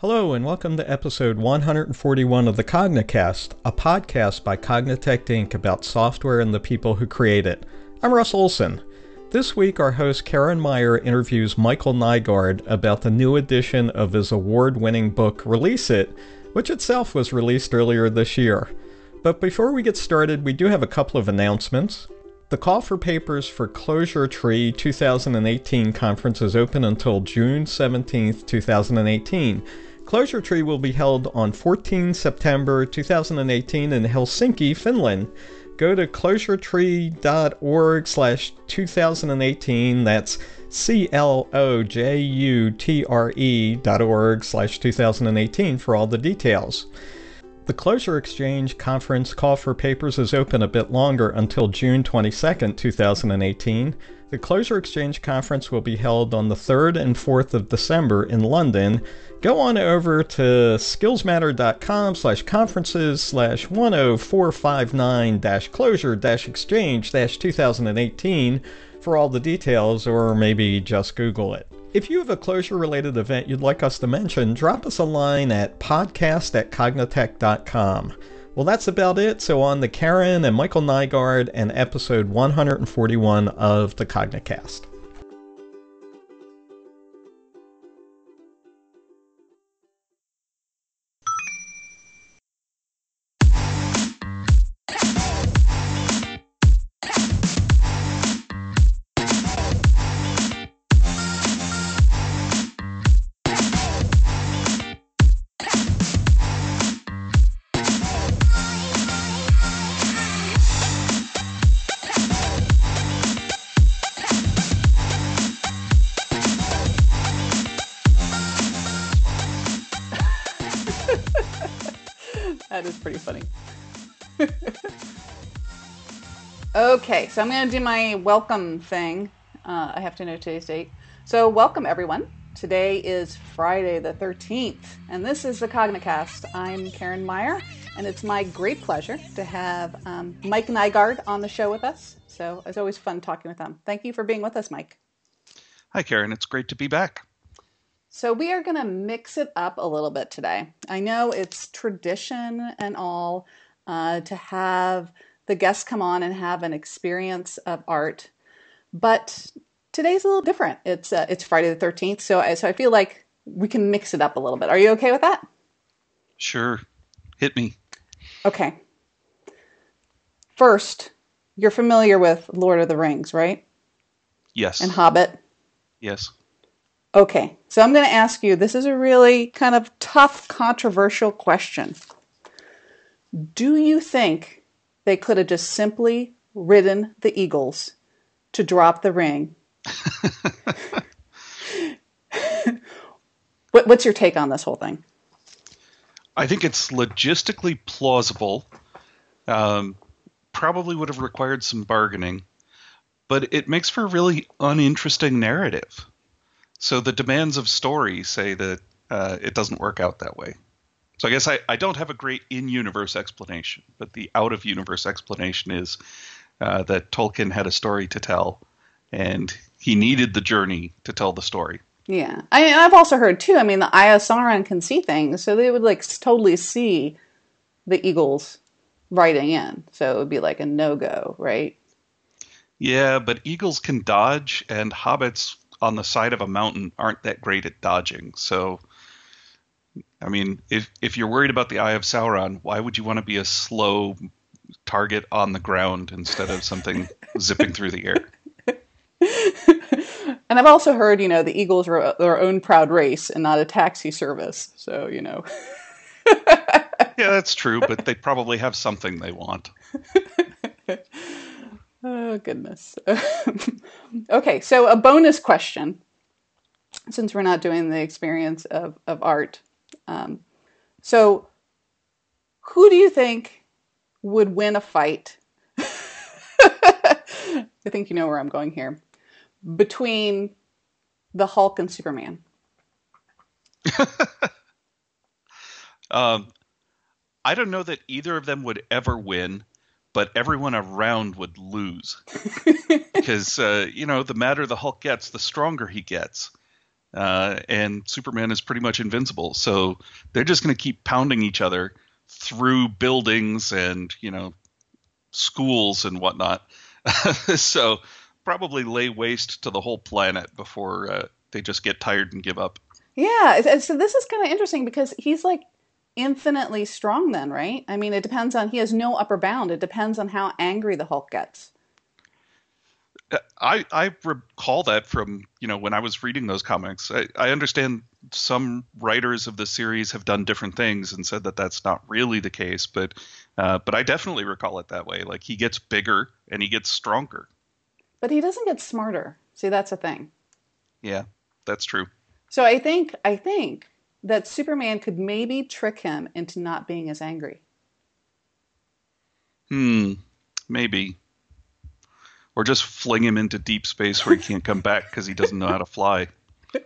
Hello, and welcome to episode 141 of the Cognicast, a podcast by Cognitect Inc. about software and the people who create it. I'm Russ Olsen. This week, our host Carin Meier interviews Michael Nygard about the new edition of his award winning book, Release It, which itself was released earlier this year. But before we get started, we do have a couple of announcements. The call for papers for ClojuTRE 2018 conference is open until June 17, 2018. ClojuTRE will be held on 14 September 2018 in Helsinki, Finland. Go to clojutre.org slash 2018. That's C-L-O-J-U-T-R-E dot org slash 2018 for all the details. The Clojure Exchange conference call for papers is open a bit longer until June 22, 2018. The Clojure Exchange conference will be held on the 3rd and 4th of December in London. Go on over to skillsmatter.com slash conferences slash 10459 dash clojure dash exchange dash 2018 for all the details or maybe just Google it. If you have a Clojure related event you'd like us to mention, drop us a line at podcast at cognitect.com. Well, that's about it. So, on the Carin and Michael Nygard and episode 141 of the Cognicast. That is pretty funny. okay, so I'm going to do my welcome thing. Uh, I have to know today's date. So, welcome everyone. Today is Friday the 13th, and this is the Cognicast. I'm Carin Meier, and it's my great pleasure to have um, Mike Nygard on the show with us. So, it's always fun talking with him. Thank you for being with us, Mike. Hi, Carin. It's great to be back. So, we are going to mix it up a little bit today. I know it's tradition and all uh, to have the guests come on and have an experience of art, but today's a little different. It's uh, it's Friday the 13th, so I, so I feel like we can mix it up a little bit. Are you okay with that? Sure. Hit me. Okay. First, you're familiar with Lord of the Rings, right? Yes. And Hobbit? Yes. Okay, so I'm going to ask you this is a really kind of tough, controversial question. Do you think they could have just simply ridden the Eagles to drop the ring? what, what's your take on this whole thing? I think it's logistically plausible. Um, probably would have required some bargaining, but it makes for a really uninteresting narrative. So the demands of story say that uh, it doesn't work out that way. So I guess I, I don't have a great in-universe explanation, but the out-of-universe explanation is uh, that Tolkien had a story to tell, and he needed the journey to tell the story. Yeah, I mean, I've also heard too. I mean, the Eye of Sauron can see things, so they would like totally see the eagles riding in. So it would be like a no-go, right? Yeah, but eagles can dodge, and hobbits on the side of a mountain aren't that great at dodging. So, I mean, if if you're worried about the Eye of Sauron, why would you want to be a slow target on the ground instead of something zipping through the air? and I've also heard, you know, the Eagles are their own proud race and not a taxi service. So, you know. yeah, that's true, but they probably have something they want. Oh, goodness. okay, so a bonus question, since we're not doing the experience of, of art. Um, so, who do you think would win a fight? I think you know where I'm going here. Between the Hulk and Superman. um, I don't know that either of them would ever win but everyone around would lose because uh, you know the madder the Hulk gets, the stronger he gets, uh, and Superman is pretty much invincible. So they're just going to keep pounding each other through buildings and you know schools and whatnot. so probably lay waste to the whole planet before uh, they just get tired and give up. Yeah, so this is kind of interesting because he's like infinitely strong then, right? I mean, it depends on he has no upper bound. It depends on how angry the Hulk gets. I I recall that from you know when I was reading those comics. I, I understand some writers of the series have done different things and said that that's not really the case, but uh, but I definitely recall it that way. Like he gets bigger and he gets stronger. But he doesn't get smarter. See, that's a thing. Yeah, that's true. So I think I think that Superman could maybe trick him into not being as angry. Hmm, maybe or just fling him into deep space where he can't come back because he doesn't know how to fly.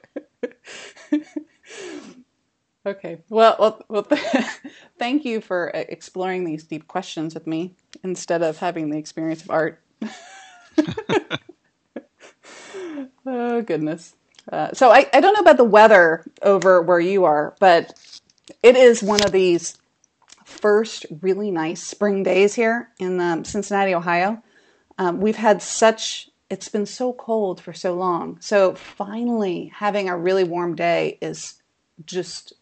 okay. Well, well, well thank you for uh, exploring these deep questions with me instead of having the experience of art. oh, goodness. Uh, so I, I don't know about the weather over where you are, but it is one of these first really nice spring days here in um, Cincinnati, Ohio. Um, we've had such, it's been so cold for so long. So finally having a really warm day is just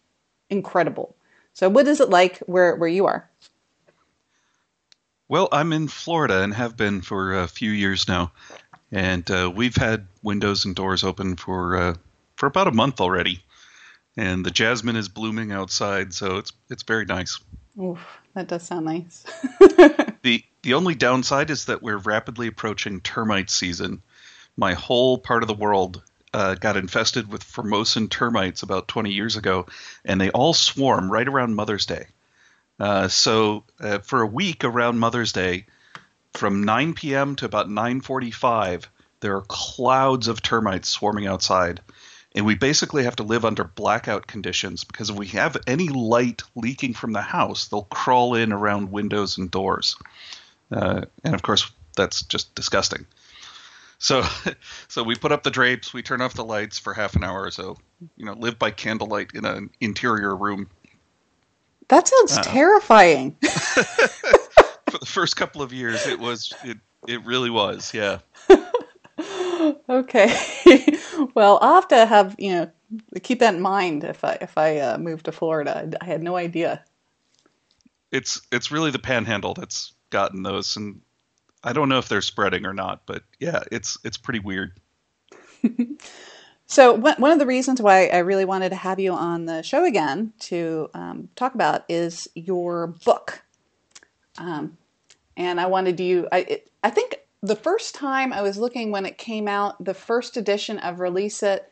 incredible. So, what is it like where, where you are? Well, I'm in Florida and have been for a few years now. And uh, we've had windows and doors open for uh, for about a month already. And the jasmine is blooming outside, so it's it's very nice. Oof, that does sound nice. the the only downside is that we're rapidly approaching termite season. My whole part of the world uh, got infested with Formosan termites about 20 years ago, and they all swarm right around Mother's Day. Uh, so uh, for a week around Mother's Day, from 9 p.m. to about 9:45, there are clouds of termites swarming outside, and we basically have to live under blackout conditions because if we have any light leaking from the house, they'll crawl in around windows and doors. Uh, and of course, that's just disgusting. So, so we put up the drapes, we turn off the lights for half an hour or so. You know, live by candlelight in an interior room. That sounds uh, terrifying. for the first couple of years, it was it it really was, yeah. okay. well, I'll have to have you know keep that in mind if I if I uh, move to Florida. I had no idea. It's it's really the Panhandle that's gotten those, and I don't know if they're spreading or not, but yeah, it's it's pretty weird. so one of the reasons why I really wanted to have you on the show again to um, talk about is your book, um, and I wanted you. I it, I think the first time I was looking when it came out, the first edition of Release It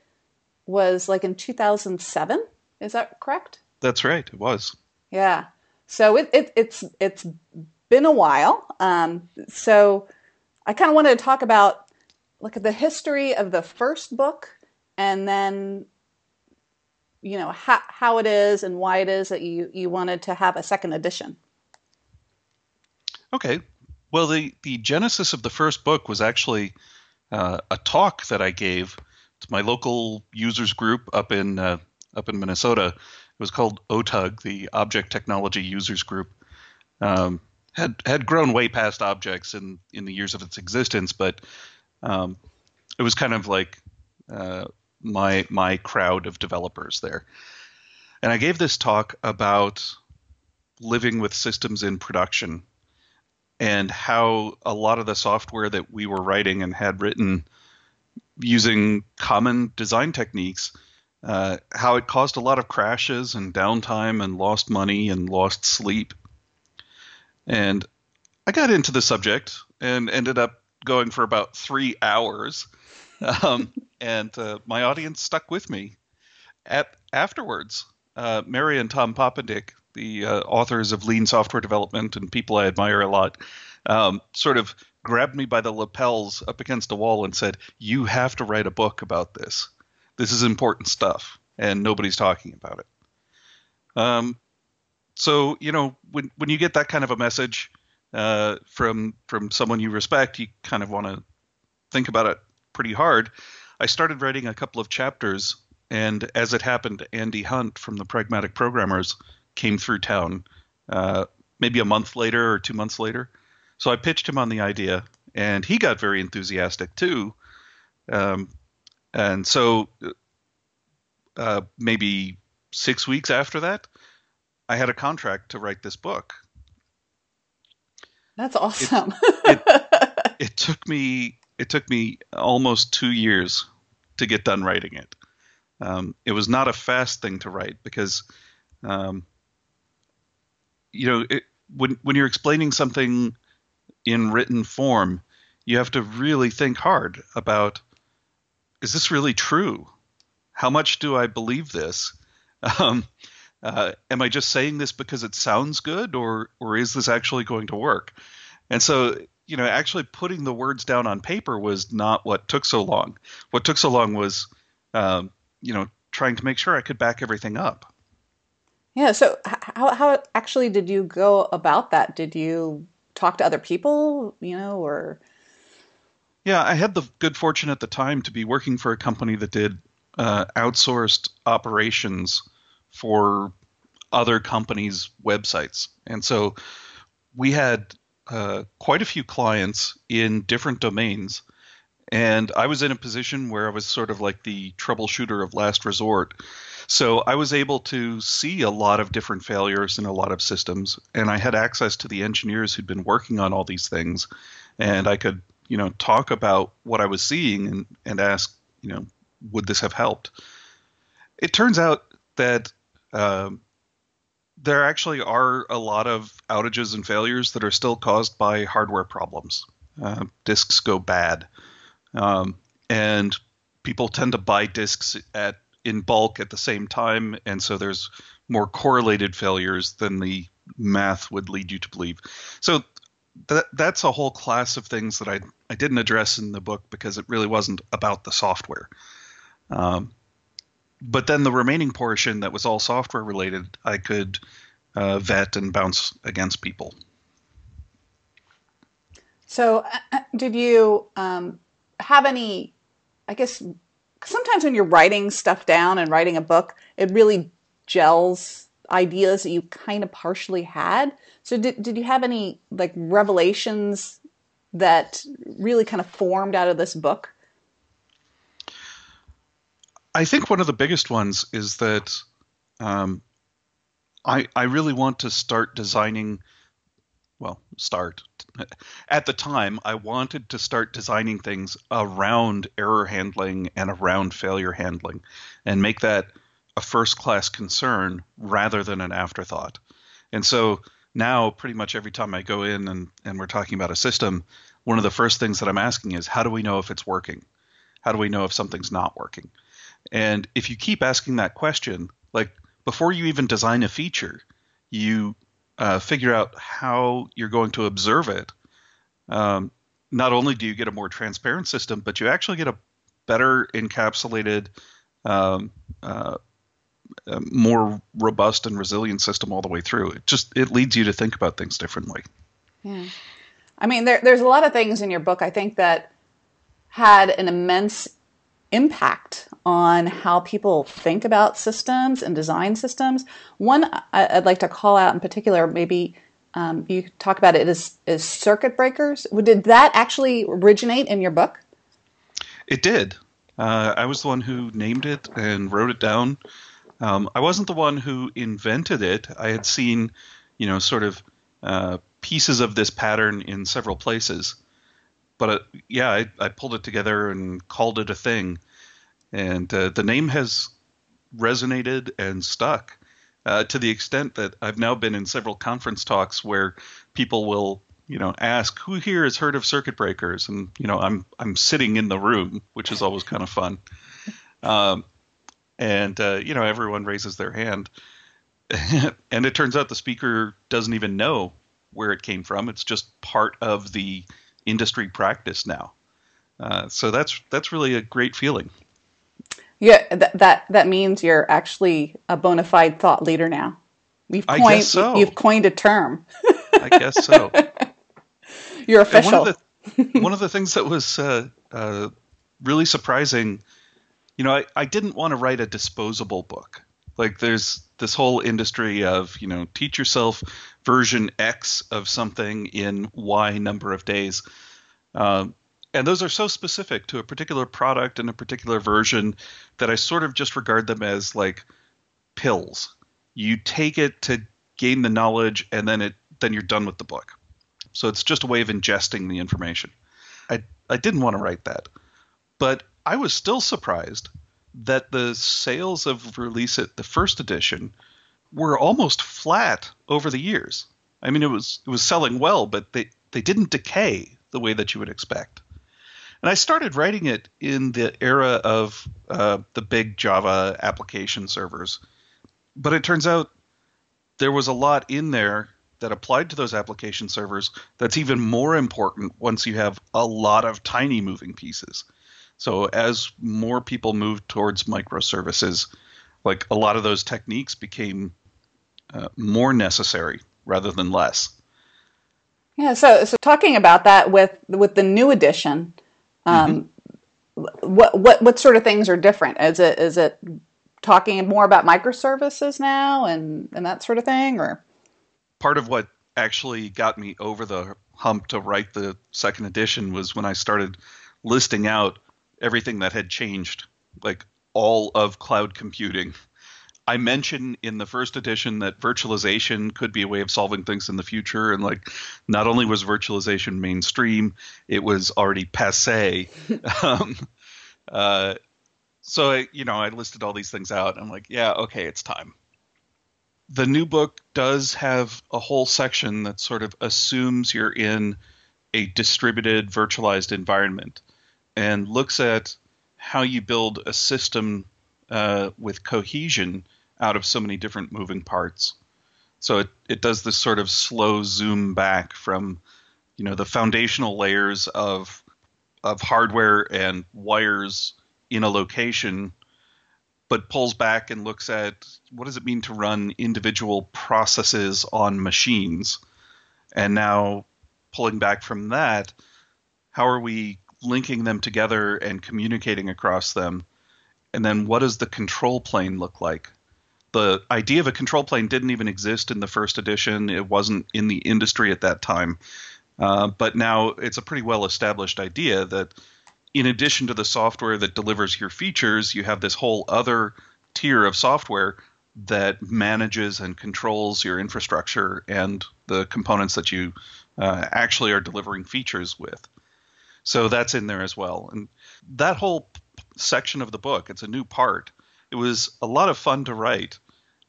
was like in 2007. Is that correct? That's right. It was. Yeah. So it, it it's it's been a while. Um, so I kind of wanted to talk about look at the history of the first book and then you know how, how it is and why it is that you, you wanted to have a second edition. Okay. Well, the, the genesis of the first book was actually uh, a talk that I gave to my local users group up in uh, up in Minnesota. It was called OTUG, the Object Technology Users Group. Um, had had grown way past objects in in the years of its existence, but um, it was kind of like uh, my my crowd of developers there. And I gave this talk about living with systems in production and how a lot of the software that we were writing and had written using common design techniques, uh, how it caused a lot of crashes and downtime and lost money and lost sleep and I got into the subject and ended up going for about three hours. Um, and uh, my audience stuck with me. At afterwards, uh, Mary and Tom Poppendieck, the uh, authors of Lean Software Development and people I admire a lot, um, sort of grabbed me by the lapels up against a wall and said, "You have to write a book about this. This is important stuff, and nobody's talking about it." Um, so you know when when you get that kind of a message uh, from from someone you respect, you kind of want to think about it pretty hard. I started writing a couple of chapters and as it happened, Andy Hunt from the Pragmatic Programmers came through town uh, maybe a month later or two months later. So I pitched him on the idea, and he got very enthusiastic too. Um, and so uh, maybe six weeks after that, I had a contract to write this book. That's awesome. It, it, it took me it took me almost two years to get done writing it. Um, it was not a fast thing to write because, um, you know, it, when when you're explaining something in written form, you have to really think hard about: is this really true? How much do I believe this? Um, uh, am I just saying this because it sounds good, or or is this actually going to work? And so, you know, actually putting the words down on paper was not what took so long. What took so long was, um, you know, trying to make sure I could back everything up. Yeah. So, how how actually did you go about that? Did you talk to other people, you know, or? Yeah, I had the good fortune at the time to be working for a company that did uh, outsourced operations for other companies' websites. And so we had uh, quite a few clients in different domains. And I was in a position where I was sort of like the troubleshooter of last resort. So I was able to see a lot of different failures in a lot of systems. And I had access to the engineers who'd been working on all these things. And I could, you know, talk about what I was seeing and, and ask, you know, would this have helped? It turns out that um, there actually are a lot of outages and failures that are still caused by hardware problems. Uh, disks go bad, um, and people tend to buy disks at in bulk at the same time, and so there's more correlated failures than the math would lead you to believe. So that that's a whole class of things that I I didn't address in the book because it really wasn't about the software. Um, but then the remaining portion that was all software related, I could uh, vet and bounce against people. So, uh, uh, did you um, have any? I guess sometimes when you're writing stuff down and writing a book, it really gels ideas that you kind of partially had. So, did did you have any like revelations that really kind of formed out of this book? I think one of the biggest ones is that um, I I really want to start designing. Start at the time I wanted to start designing things around error handling and around failure handling, and make that a first class concern rather than an afterthought. And so now, pretty much every time I go in and, and we're talking about a system, one of the first things that I'm asking is, how do we know if it's working? How do we know if something's not working? And if you keep asking that question, like before you even design a feature, you uh, figure out how you're going to observe it. Um, not only do you get a more transparent system, but you actually get a better encapsulated, um, uh, more robust and resilient system all the way through. It just it leads you to think about things differently. Yeah, I mean, there, there's a lot of things in your book I think that had an immense impact on how people think about systems and design systems. One I'd like to call out in particular, maybe um, you talk about it is, is circuit breakers. Did that actually originate in your book? It did. Uh, I was the one who named it and wrote it down. Um, I wasn't the one who invented it. I had seen, you know, sort of uh, pieces of this pattern in several places but uh, yeah, I, I, pulled it together and called it a thing, and uh, the name has resonated and stuck uh, to the extent that I've now been in several conference talks where people will, you know, ask who here has heard of circuit breakers, and you know, I'm I'm sitting in the room, which is always kind of fun, um, and uh, you know, everyone raises their hand, and it turns out the speaker doesn't even know where it came from. It's just part of the industry practice now. Uh, so that's that's really a great feeling. Yeah, that that that means you're actually a bona fide thought leader now. You've coined, I guess so. You've coined a term. I guess so. You're official. One of, the, one of the, things that was uh, uh, really surprising you know, I, I didn't want to write a disposable book. Like there's this whole industry of, you know, teach yourself version X of something in Y number of days. Um, and those are so specific to a particular product and a particular version that I sort of just regard them as like pills. You take it to gain the knowledge and then it then you're done with the book. So it's just a way of ingesting the information. I I didn't want to write that. But I was still surprised that the sales of Release It, the first edition, were almost flat over the years. I mean, it was it was selling well, but they they didn't decay the way that you would expect. And I started writing it in the era of uh, the big Java application servers, but it turns out there was a lot in there that applied to those application servers that's even more important once you have a lot of tiny moving pieces. So as more people moved towards microservices, like a lot of those techniques became uh, more necessary rather than less. Yeah. So, so talking about that with with the new edition, um, mm-hmm. what what what sort of things are different? Is it is it talking more about microservices now and and that sort of thing, or part of what actually got me over the hump to write the second edition was when I started listing out everything that had changed, like all of cloud computing. I mentioned in the first edition that virtualization could be a way of solving things in the future, and like not only was virtualization mainstream, it was already passe. um, uh, so I, you know, I listed all these things out. I'm like, yeah, okay, it's time. The new book does have a whole section that sort of assumes you're in a distributed, virtualized environment and looks at how you build a system uh, with cohesion out of so many different moving parts. So it, it does this sort of slow zoom back from, you know, the foundational layers of of hardware and wires in a location, but pulls back and looks at what does it mean to run individual processes on machines, and now pulling back from that, how are we linking them together and communicating across them. And then what does the control plane look like? The idea of a control plane didn't even exist in the first edition. It wasn't in the industry at that time. Uh, but now it's a pretty well established idea that in addition to the software that delivers your features, you have this whole other tier of software that manages and controls your infrastructure and the components that you uh, actually are delivering features with. So that's in there as well. And that whole section of the book, it's a new part. It was a lot of fun to write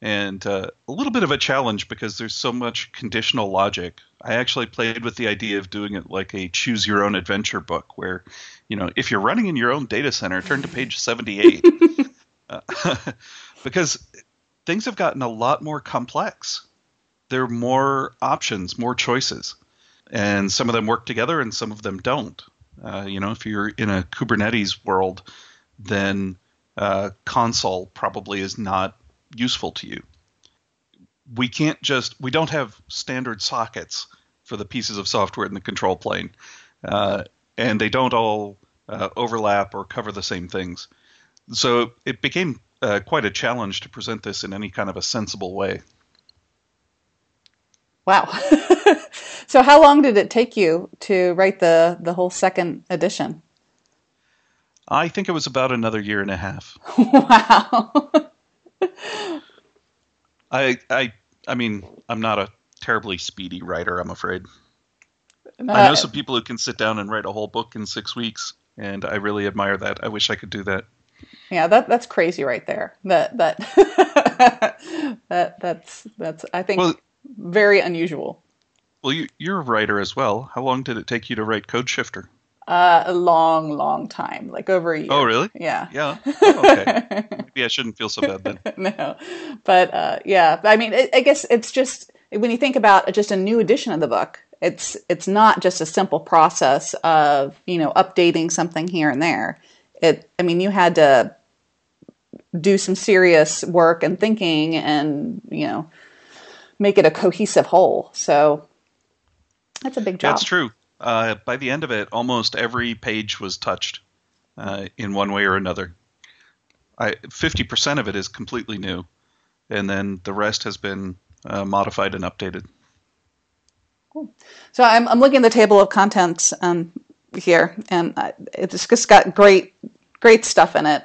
and uh, a little bit of a challenge because there's so much conditional logic. I actually played with the idea of doing it like a choose your own adventure book where, you know, if you're running in your own data center, turn to page 78. uh, because things have gotten a lot more complex. There are more options, more choices. And some of them work together and some of them don't. Uh, you know, if you're in a Kubernetes world, then uh, Consul probably is not useful to you. We can't just we don't have standard sockets for the pieces of software in the control plane, uh, and they don't all uh, overlap or cover the same things. So it became uh, quite a challenge to present this in any kind of a sensible way. Wow. so how long did it take you to write the the whole second edition? I think it was about another year and a half. wow. I I I mean, I'm not a terribly speedy writer, I'm afraid. Uh, I know some people who can sit down and write a whole book in 6 weeks, and I really admire that. I wish I could do that. Yeah, that that's crazy right there. That that that that's that's I think well, very unusual. Well, you, you're a writer as well. How long did it take you to write Code Shifter? Uh, a long, long time, like over a year. Oh, really? Yeah. Yeah. Oh, okay. Maybe I shouldn't feel so bad then. no, but uh, yeah. I mean, it, I guess it's just when you think about just a new edition of the book, it's it's not just a simple process of you know updating something here and there. It. I mean, you had to do some serious work and thinking, and you know make it a cohesive whole. So that's a big job. That's true. Uh, by the end of it, almost every page was touched uh, in one way or another. 50% of it is completely new, and then the rest has been uh, modified and updated. Cool. So I'm, I'm looking at the table of contents um, here, and it's just got great, great stuff in it.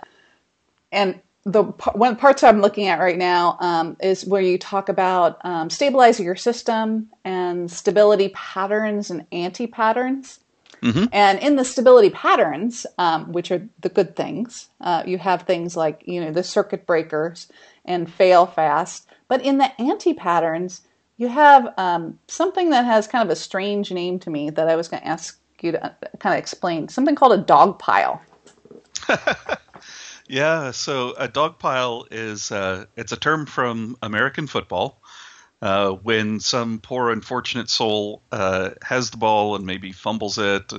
And the one parts I'm looking at right now um, is where you talk about um, stabilizing your system and stability patterns and anti patterns. Mm-hmm. And in the stability patterns, um, which are the good things, uh, you have things like you know the circuit breakers and fail fast. But in the anti patterns, you have um, something that has kind of a strange name to me that I was going to ask you to uh, kind of explain. Something called a dog pile. yeah, so a dog pile is uh, it's a term from American football uh, when some poor unfortunate soul uh, has the ball and maybe fumbles it,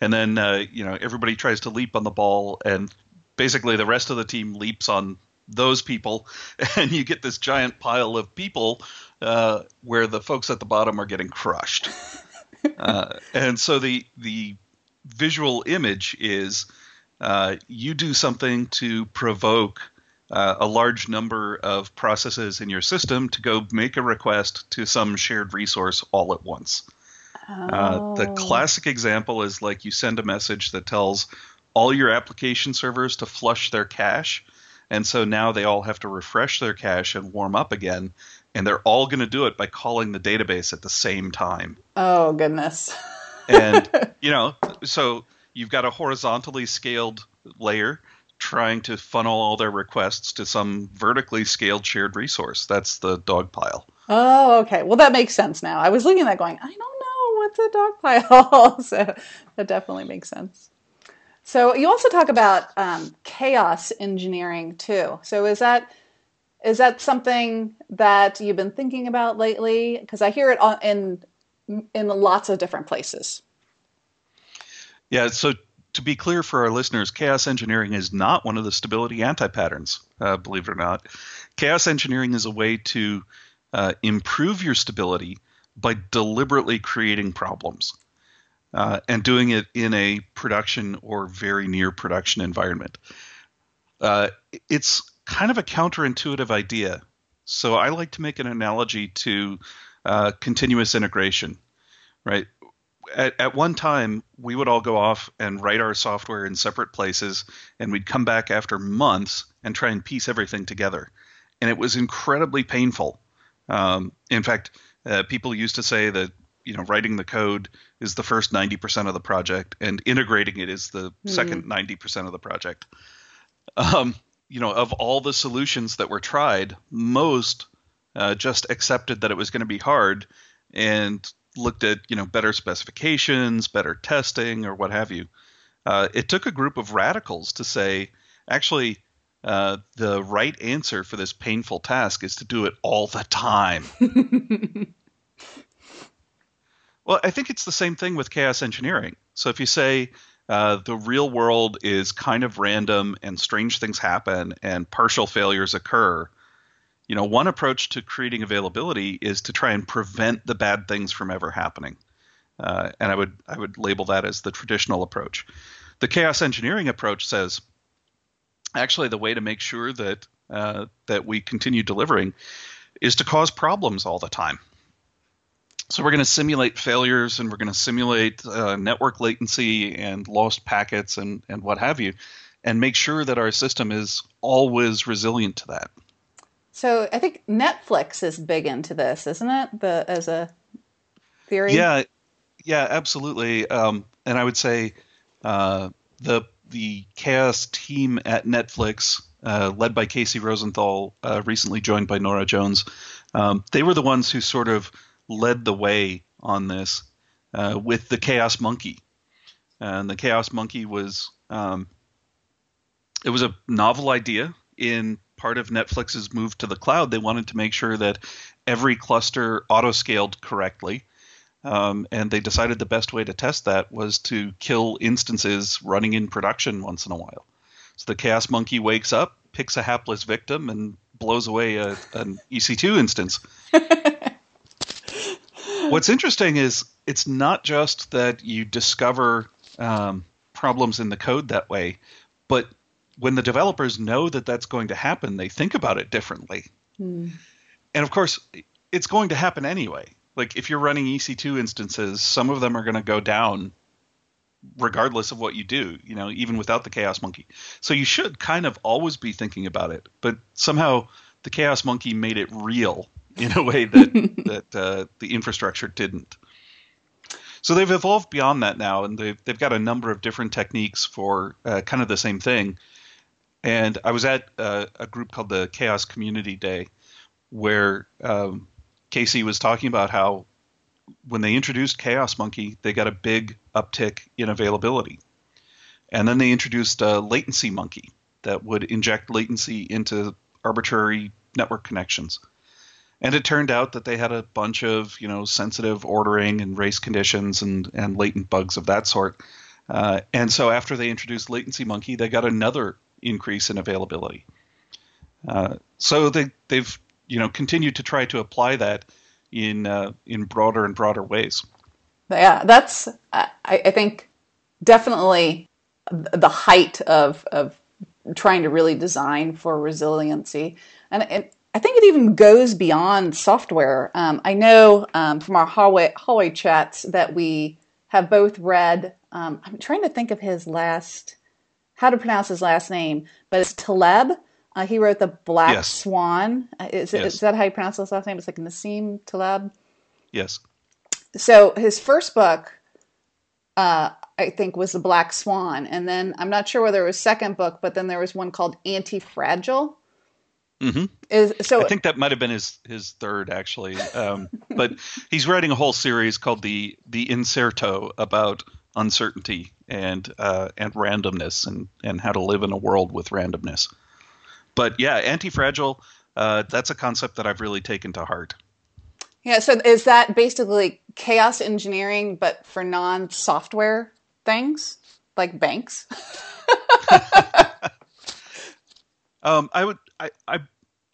and then uh, you know everybody tries to leap on the ball, and basically the rest of the team leaps on those people, and you get this giant pile of people uh, where the folks at the bottom are getting crushed. Uh, and so the the visual image is uh, you do something to provoke uh, a large number of processes in your system to go make a request to some shared resource all at once. Oh. Uh, the oh. classic example is like you send a message that tells all your application servers to flush their cache. And so now they all have to refresh their cache and warm up again. And they're all going to do it by calling the database at the same time. Oh, goodness. and, you know, so you've got a horizontally scaled layer trying to funnel all their requests to some vertically scaled shared resource. That's the dog pile. Oh, okay. Well, that makes sense now. I was looking at that going, I don't know what's a dog pile. so that definitely makes sense. So you also talk about um, chaos engineering too. So is that is that something that you've been thinking about lately? Because I hear it in in lots of different places. Yeah. So to be clear for our listeners, chaos engineering is not one of the stability anti-patterns, uh, believe it or not. Chaos engineering is a way to uh, improve your stability by deliberately creating problems uh, and doing it in a production or very near production environment. Uh, it's kind of a counterintuitive idea. So I like to make an analogy to uh, continuous integration, right? At, at one time we would all go off and write our software in separate places and we'd come back after months and try and piece everything together. And it was incredibly painful. Um, in fact uh, people used to say that you know writing the code is the first 90% of the project and integrating it is the mm. second 90% of the project. Um, you know of all the solutions that were tried most uh, just accepted that it was going to be hard and looked at you know better specifications, better testing, or what have you. Uh, it took a group of radicals to say, actually, uh, the right answer for this painful task is to do it all the time. well, I think it's the same thing with chaos engineering. So if you say uh, the real world is kind of random and strange things happen and partial failures occur, you know, one approach to creating availability is to try and prevent the bad things from ever happening. Uh, and I would I would label that as the traditional approach. The chaos engineering approach says, actually, the way to make sure that uh, that we continue delivering is to cause problems all the time. So we're going to simulate failures and we're going to simulate uh, network latency and lost packets and and what have you, and make sure that our system is always resilient to that. So I think Netflix is big into this, isn't it? The as a theory. Yeah, yeah, absolutely. Um, and I would say uh, the the chaos team at Netflix, uh, led by Casey Rosenthal, uh, recently joined by Nora Jones, um, they were the ones who sort of led the way on this uh, with the Chaos Monkey. And the Chaos Monkey was um, it was a novel idea in part of Netflix's move to the cloud, they wanted to make sure that every cluster auto scaled correctly. Um, and they decided the best way to test that was to kill instances running in production once in a while. So the Chaos Monkey wakes up, picks a hapless victim, and blows away a, an EC2 instance. What's interesting is it's not just that you discover um, problems in the code that way, but when the developers know that that's going to happen, they think about it differently. Hmm. And of course, it's going to happen anyway. Like if you're running EC2 instances, some of them are going to go down regardless of what you do, you know, even without the Chaos Monkey. So you should kind of always be thinking about it. But somehow the Chaos Monkey made it real in a way that that uh, the infrastructure didn't. So they've evolved beyond that now, and they've they've got a number of different techniques for uh, kind of the same thing. And I was at uh, a group called the Chaos Community Day, where um, Casey was talking about how when they introduced Chaos Monkey, they got a big uptick in availability. And then they introduced a latency monkey that would inject latency into arbitrary network connections. And it turned out that they had a bunch of, you know, sensitive ordering and race conditions and, and latent bugs of that sort. Uh, and so after they introduced Latency Monkey, they got another increase in availability. Uh, so they, they've, you know, continued to try to apply that in uh, in broader and broader ways. Yeah, that's I, I think definitely the height of of trying to really design for resiliency, and it, I think it even goes beyond software. Um, I know um, from our hallway hallway chats that we have both read. Um, I'm trying to think of his last, how to pronounce his last name, but it's Taleb. Uh, he wrote the Black Yes. Swan. Uh, Is, Yes. is that how you pronounce his last name? It's like Nassim Taleb. Yes. So his first book, uh, I think, was the Black Swan, and then I'm not sure whether it was second book, but then there was one called Anti Fragile. hmm Is so I think that might have been his his third actually. Um, but he's writing a whole series called the the Incerto about uncertainty and uh, and randomness and and how to live in a world with randomness. But yeah, anti-fragile. Uh, that's a concept that I've really taken to heart. yeah. So is that basically chaos engineering, but for non-software things like banks? Um, I would I, I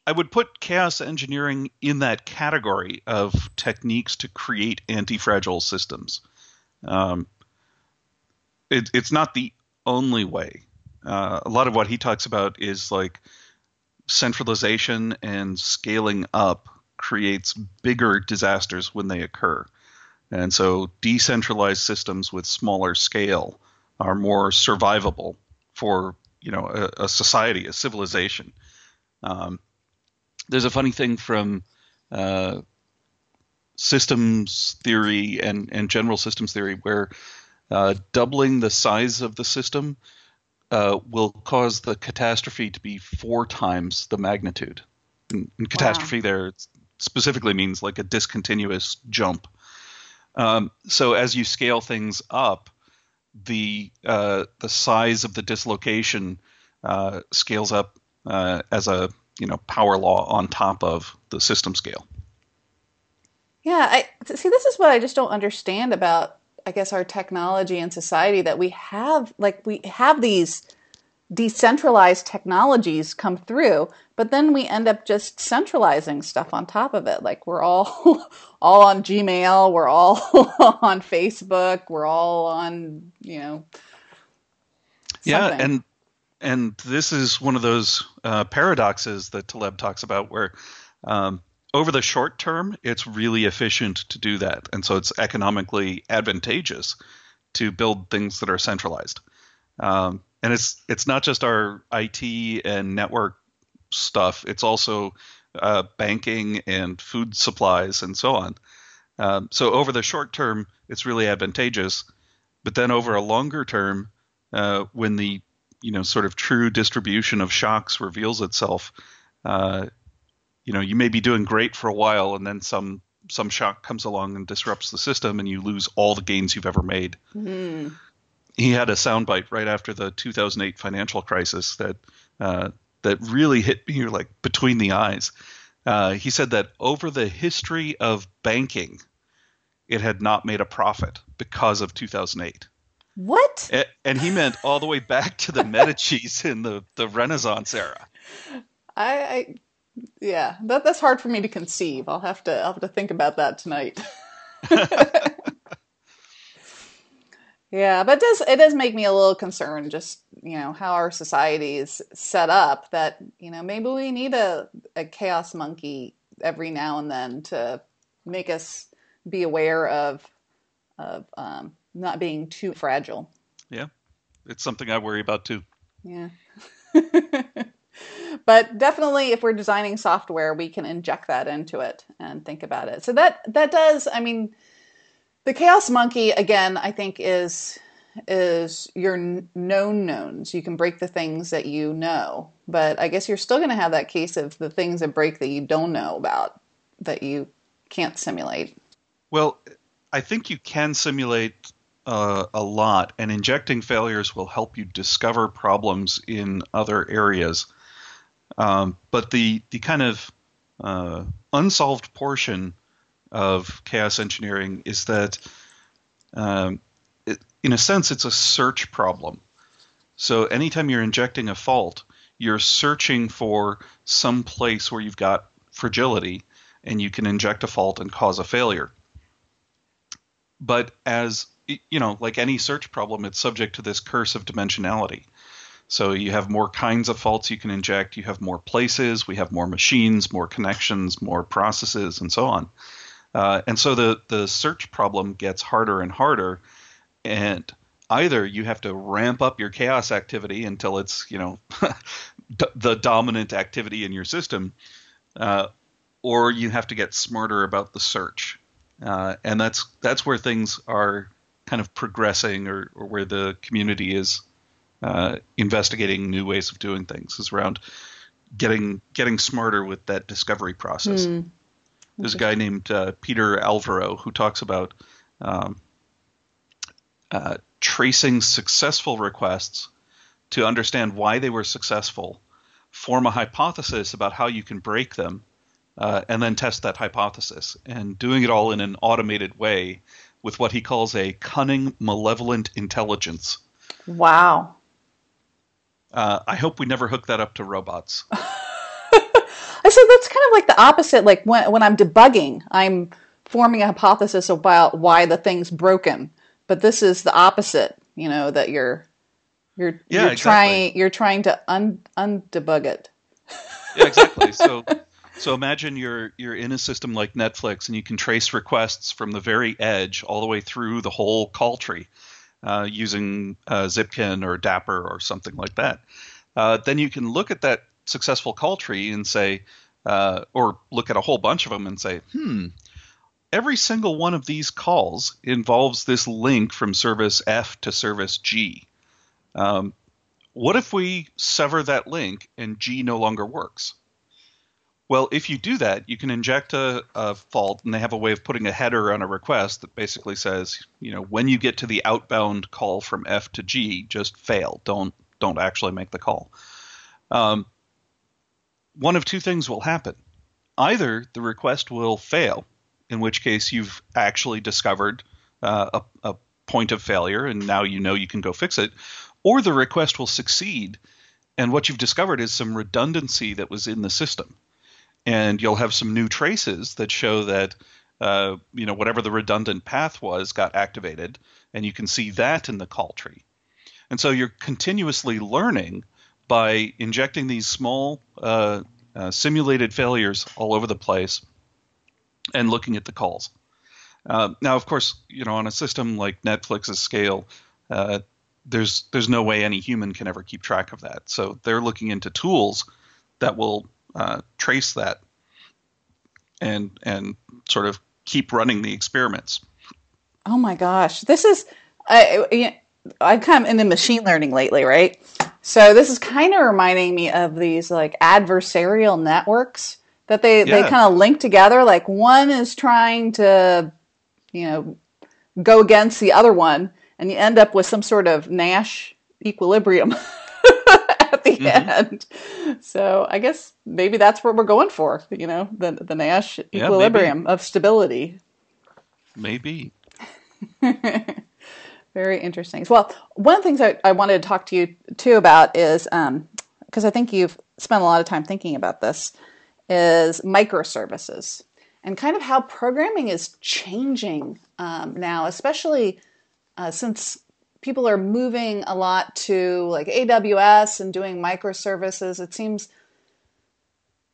I would put chaos engineering in that category of techniques to create anti-fragile systems. Um, it, it's not the only way. Uh, a lot of what he talks about is like centralization and scaling up creates bigger disasters when they occur. And so decentralized systems with smaller scale are more survivable for you know a, a society, a civilization. Um, there's a funny thing from uh, systems theory and, and general systems theory where uh, doubling the size of the system uh, will cause the catastrophe to be four times the magnitude. And, and catastrophe there specifically means like a discontinuous jump. Um, so as you scale things up, the uh, the size of the dislocation uh, scales up uh, as a you know power law on top of the system scale. Yeah, I see. This is what I just don't understand about, I guess, our technology and society that we have, like, we have these decentralized technologies come through, but then we end up just centralizing stuff on top of it. Like, we're all all on Gmail, we're all on Facebook, we're all on, you know, Yeah, and and this is one of those uh, paradoxes that Taleb talks about, where um, over the short term, it's really efficient to do that, and so it's economically advantageous to build things that are centralized. Um, and it's it's not just our IT and network stuff; it's also uh, banking and food supplies and so on. Um, so over the short term, it's really advantageous, but then over a longer term, uh, when the you know sort of true distribution of shocks reveals itself, uh, you know you may be doing great for a while, and then some some shock comes along and disrupts the system, and you lose all the gains you've ever made. Hmm. He had a soundbite right after the 2008 financial crisis that uh, that really hit me like between the eyes. Uh, he said that over the history of banking, it had not made a profit because of 2008. what? And he meant all the way back to the Medici's in the, the Renaissance era. I, I yeah, that that's hard for me to conceive. I'll have to I'll have to think about that tonight. Yeah, but it does it does make me a little concerned just, you know, how our society is set up that, you know, maybe we need a, a chaos monkey every now and then to make us be aware of of um, not being too fragile. Yeah. It's something I worry about too. Yeah. but definitely if we're designing software, we can inject that into it and think about it. So that that does, I mean, the chaos monkey again, I think is is your known knowns. You can break the things that you know, but I guess you're still going to have that case of the things that break that you don't know about that you can't simulate. Well, I think you can simulate uh, a lot, and injecting failures will help you discover problems in other areas. Um, but the the kind of uh, unsolved portion of chaos engineering is that, um, it, in a sense, it's a search problem. So anytime you're injecting a fault, you're searching for some place where you've got fragility, and you can inject a fault and cause a failure. But as you know, like any search problem, it's subject to this curse of dimensionality. So you have more kinds of faults you can inject, you have more places, we have more machines, more connections, more processes, and so on. Uh, and so the, the search problem gets harder and harder. And either you have to ramp up your chaos activity until it's, you know, the dominant activity in your system, uh, or you have to get smarter about the search. Uh, and that's that's where things are kind of progressing, or, or where the community is uh, investigating new ways of doing things, is around getting getting smarter with that discovery process. Mm. There's a guy named uh, Peter Alvaro who talks about um, uh, tracing successful requests to understand why they were successful, form a hypothesis about how you can break them, uh, and then test that hypothesis. And doing it all in an automated way with what he calls a cunning, malevolent intelligence. Wow. Uh, I hope we never hook that up to robots. I said that's kind of like the opposite. Like when when I'm debugging, I'm forming a hypothesis about why the thing's broken. But this is the opposite. You know that you're you're yeah, you're exactly. trying you're trying to un undebug it. yeah, exactly. So so imagine you're you're in a system like Netflix and you can trace requests from the very edge all the way through the whole call tree uh, using uh, Zipkin or Dapper or something like that. Uh, then you can look at that successful call tree and say, uh, or look at a whole bunch of them and say, hmm, every single one of these calls involves this link from service F to service G. Um, what if we sever that link and G no longer works? Well, if you do that, you can inject a, a, fault, and they have a way of putting a header on a request that basically says, you know, when you get to the outbound call from F to G, just fail. Don't don't actually make the call. Um, one of two things will happen. Either the request will fail, in which case you've actually discovered uh, a, a point of failure, and now you know you can go fix it, or the request will succeed, and what you've discovered is some redundancy that was in the system, and you'll have some new traces that show that uh, you know whatever the redundant path was got activated, and you can see that in the call tree, and so you're continuously learning by injecting these small uh, uh, simulated failures all over the place and looking at the calls. Uh, now, of course, you know on a system like Netflix's scale, uh, there's there's no way any human can ever keep track of that. So they're looking into tools that will uh, trace that and and sort of keep running the experiments. Oh my gosh, this is I I'm kind of into machine learning lately, right? So this is kind of reminding me of these like adversarial networks that they yeah. they kind of link together. Like one is trying to, you know, go against the other one, and you end up with some sort of Nash equilibrium at the mm-hmm. end. So I guess maybe that's what we're going for. You know, the the Nash equilibrium of stability. Maybe. Very interesting. Well, one of the things I, I wanted to talk to you too about is because um, I think you've spent a lot of time thinking about this is microservices and kind of how programming is changing um, now, especially uh, since people are moving a lot to like AWS and doing microservices. It seems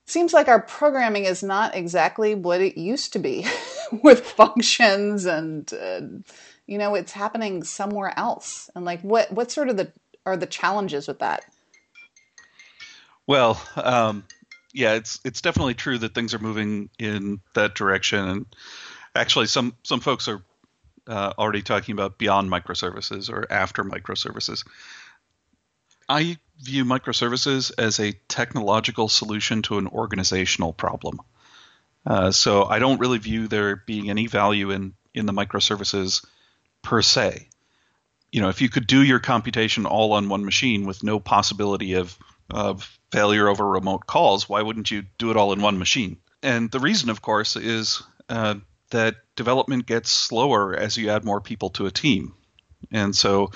seems like our programming is not exactly what it used to be with functions and uh, you know it's happening somewhere else. And like what what sort of the are the challenges with that? Well um, yeah it's it's definitely true that things are moving in that direction. And actually some some folks are uh, already talking about beyond microservices or after microservices i view microservices as a technological solution to an organizational problem uh, so I don't really view there being any value in in the microservices per se. You know, if you could do your computation all on one machine with no possibility of of failure over remote calls, why wouldn't you do it all in one machine? And the reason, of course, is uh, that development gets slower as you add more people to a team. And so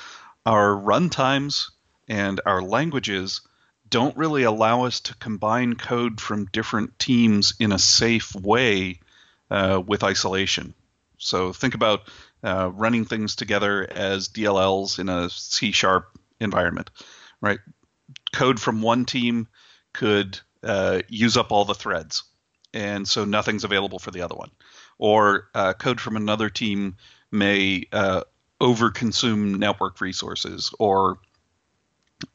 our runtimes and our languages don't really allow us to combine code from different teams in a safe way uh, with isolation. So think about uh, running things together as DLLs in a C sharp environment, right? Code from one team could uh, use up all the threads, and so nothing's available for the other one. Or uh, code from another team may uh, overconsume network resources or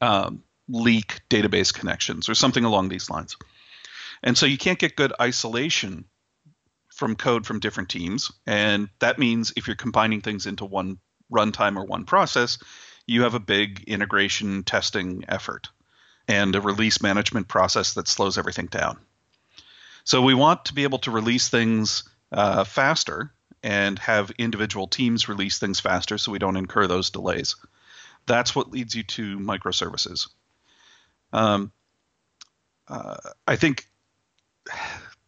um, leak database connections or something along these lines. And so you can't get good isolation from code from different teams. And that means if you're combining things into one runtime or one process, you have a big integration testing effort and a release management process that slows everything down. So we want to be able to release things uh, faster and have individual teams release things faster so we don't incur those delays. That's what leads you to microservices. Um, uh, I think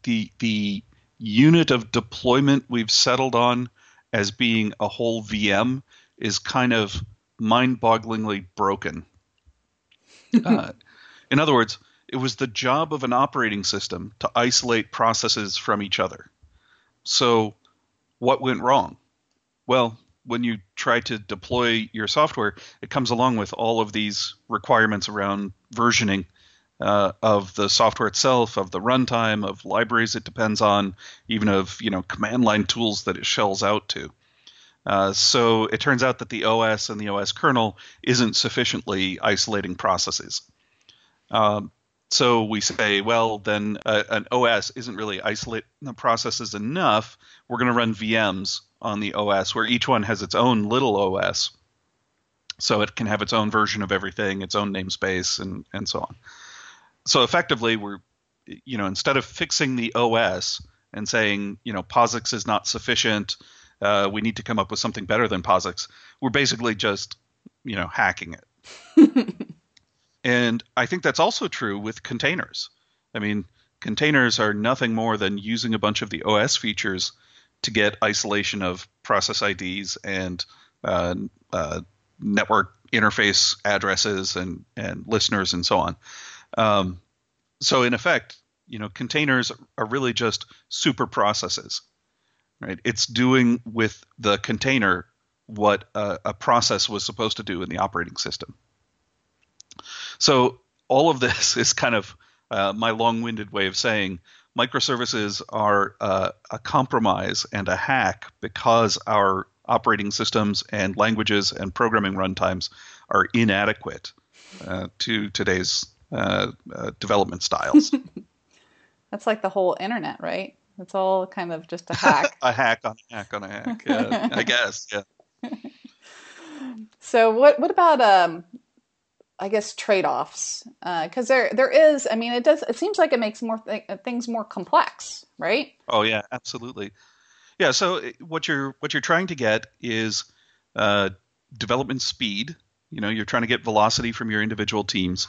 the the unit of deployment we've settled on as being a whole VM is kind of mind-bogglingly broken. uh, in other words, it was the job of an operating system to isolate processes from each other. So, what went wrong? Well, when you try to deploy your software, it comes along with all of these requirements around versioning uh, of the software itself, of the runtime, of libraries it depends on, even of you know command line tools that it shells out to. Uh, so it turns out that the OS and the OS kernel isn't sufficiently isolating processes. Um, so we say, well, then uh, an OS isn't really isolating the processes enough. We're going to run VMs on the OS where each one has its own little OS. So it can have its own version of everything, its own namespace, and, and so on. So effectively, we're, you know, instead of fixing the OS and saying, you know, POSIX is not sufficient, uh, we need to come up with something better than POSIX, we're basically just, you know, hacking it. and I think that's also true with containers. I mean, containers are nothing more than using a bunch of the OS features to get isolation of process IDs and uh, uh, network interface addresses and and listeners and so on. Um, so in effect, you know, containers are really just super processes, right? It's doing with the container what a, a process was supposed to do in the operating system. So all of this is kind of uh, my long-winded way of saying microservices are uh, a compromise and a hack because our operating systems and languages and programming runtimes are inadequate uh, to today's uh, uh development styles. That's like the whole internet, right? It's all kind of just a hack. a hack on a hack on a hack. Yeah, I guess. Yeah. so what what about um I guess trade offs because uh, there there is. I mean, it does. It seems like it makes more th- things more complex, right? Oh yeah, absolutely. Yeah. So eh, what you're what you're trying to get is uh, development speed. You know, you're trying to get velocity from your individual teams,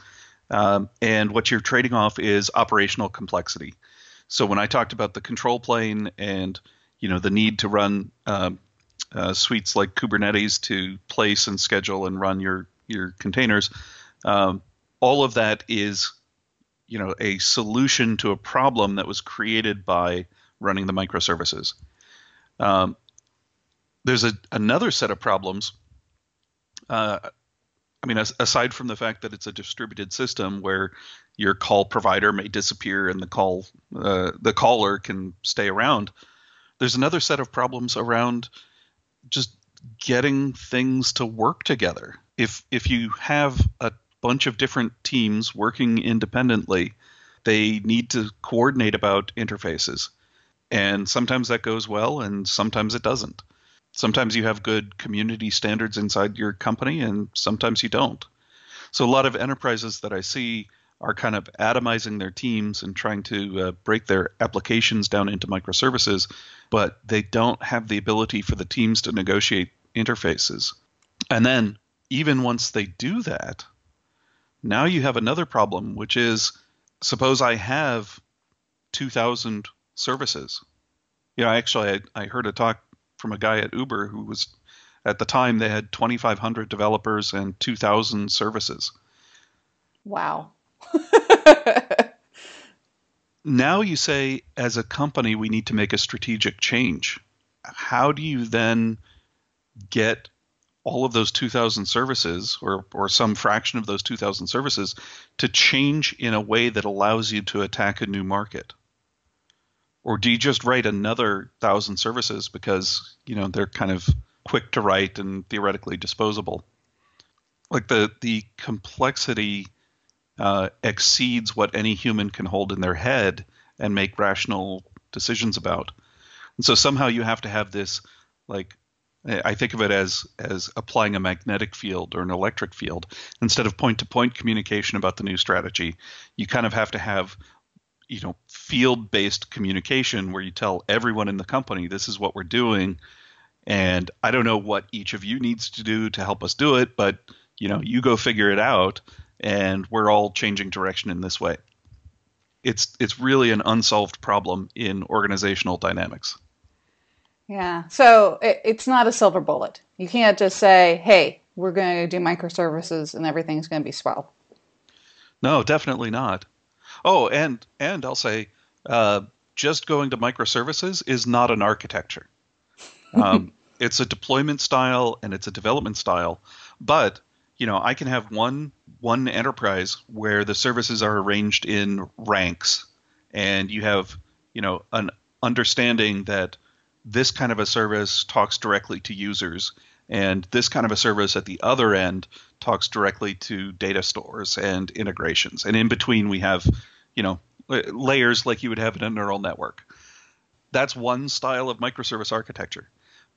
um, and what you're trading off is operational complexity. So when I talked about the control plane and you know the need to run um, uh, suites like Kubernetes to place and schedule and run your your containers, um, all of that is, you know, a solution to a problem that was created by running the microservices. Um, there's a, another set of problems uh, I mean, aside from the fact that it's a distributed system where your call provider may disappear and the call uh, the caller can stay around, there's another set of problems around just getting things to work together. If if you have a bunch of different teams working independently, they need to coordinate about interfaces. And sometimes that goes well and sometimes it doesn't sometimes you have good community standards inside your company and sometimes you don't. So a lot of enterprises that I see are kind of atomizing their teams and trying to uh, break their applications down into microservices, but they don't have the ability for the teams to negotiate interfaces. And then, even once they do that, now you have another problem, which is suppose I have 2,000 services. You know, actually, I, I heard a talk from a guy at Uber who was at the time they had 2,500 developers and 2,000 services. Wow. now you say, as a company, we need to make a strategic change. How do you then get all of those 2,000 services, or, or some fraction of those 2,000 services, to change in a way that allows you to attack a new market? or do you just write another thousand services because you know they're kind of quick to write and theoretically disposable like the the complexity uh, exceeds what any human can hold in their head and make rational decisions about and so somehow you have to have this like I think of it as as applying a magnetic field or an electric field instead of point to point communication about the new strategy. You kind of have to have you know field based communication where you tell everyone in the company this is what we're doing and i don't know what each of you needs to do to help us do it but you know you go figure it out and we're all changing direction in this way it's it's really an unsolved problem in organizational dynamics yeah. So it, it's not a silver bullet. You can't just say hey we're going to do microservices and everything's going to be swell. No definitely not. Oh, and and I'll say, uh, just going to microservices is not an architecture. Um, it's a deployment style and it's a development style, but you know I can have one one enterprise where the services are arranged in ranks, and you have you know an understanding that this kind of a service talks directly to users and this kind of a service at the other end talks directly to data stores and integrations. And in between, we have, you know, layers like you would have in a neural network. That's one style of microservice architecture.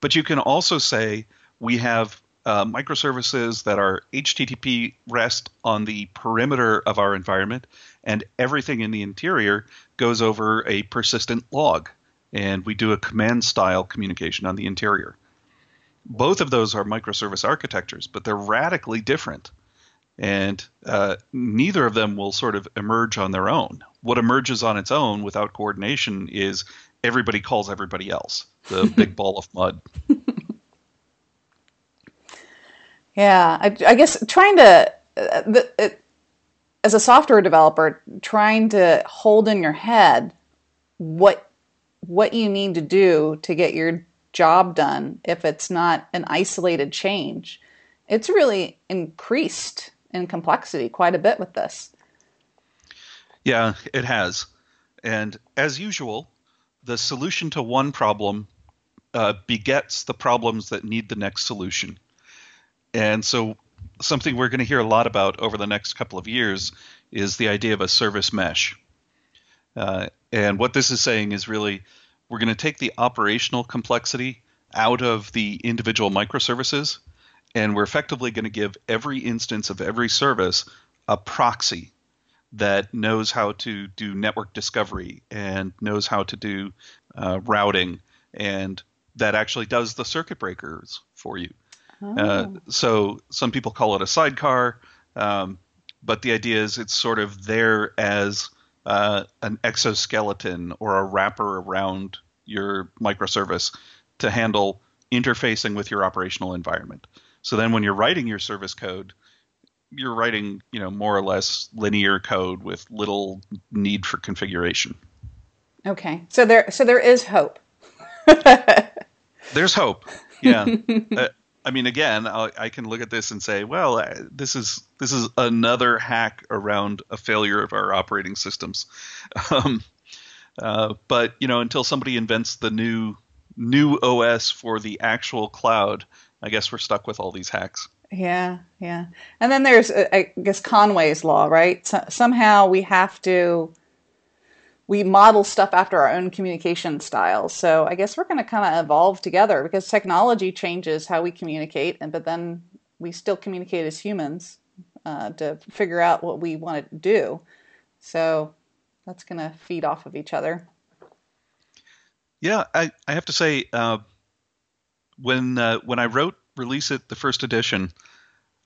But you can also say we have uh, microservices that are HTTP REST on the perimeter of our environment, and everything in the interior goes over a persistent log. And we do a command style communication on the interior both of those are microservice architectures, but they're radically different. And uh, neither of them will sort of emerge on their own. What emerges on its own without coordination is everybody calls everybody else, the big ball of mud. Yeah, I, I guess trying to, uh, the, it, as a software developer, trying to hold in your head what what you need to do to get your job done if it's not an isolated change. It's really increased in complexity quite a bit with this. Yeah, it has. And as usual, the solution to one problem uh, begets the problems that need the next solution. And so, something we're going to hear a lot about over the next couple of years is the idea of a service mesh. Uh, and what this is saying is really we're going to take the operational complexity out of the individual microservices, and we're effectively going to give every instance of every service a proxy that knows how to do network discovery and knows how to do uh, routing and that actually does the circuit breakers for you. Uh, oh. Uh, so some people call it a sidecar, um, but the idea is it's sort of there as uh, an exoskeleton or a wrapper around your microservice to handle interfacing with your operational environment. So then when you're writing your service code, you're writing, you know, more or less linear code with little need for configuration. Okay. So there so there is hope. There's hope. Yeah. uh, I mean, again, I, I can look at this and say, well, uh, this is this is another hack around a failure of our operating systems. Um, uh, but you know, until somebody invents the new new OS for the actual cloud, I guess we're stuck with all these hacks. Yeah, yeah. And then there's, uh, I guess, Conway's law, right? So, somehow we have to, we model stuff after our own communication styles. So I guess we're going to kind of evolve together because technology changes how we communicate, and but then we still communicate as humans uh, to figure out what we want to do. So that's going to feed off of each other. Yeah, I, I have to say, uh, when uh, when I wrote release it the first edition,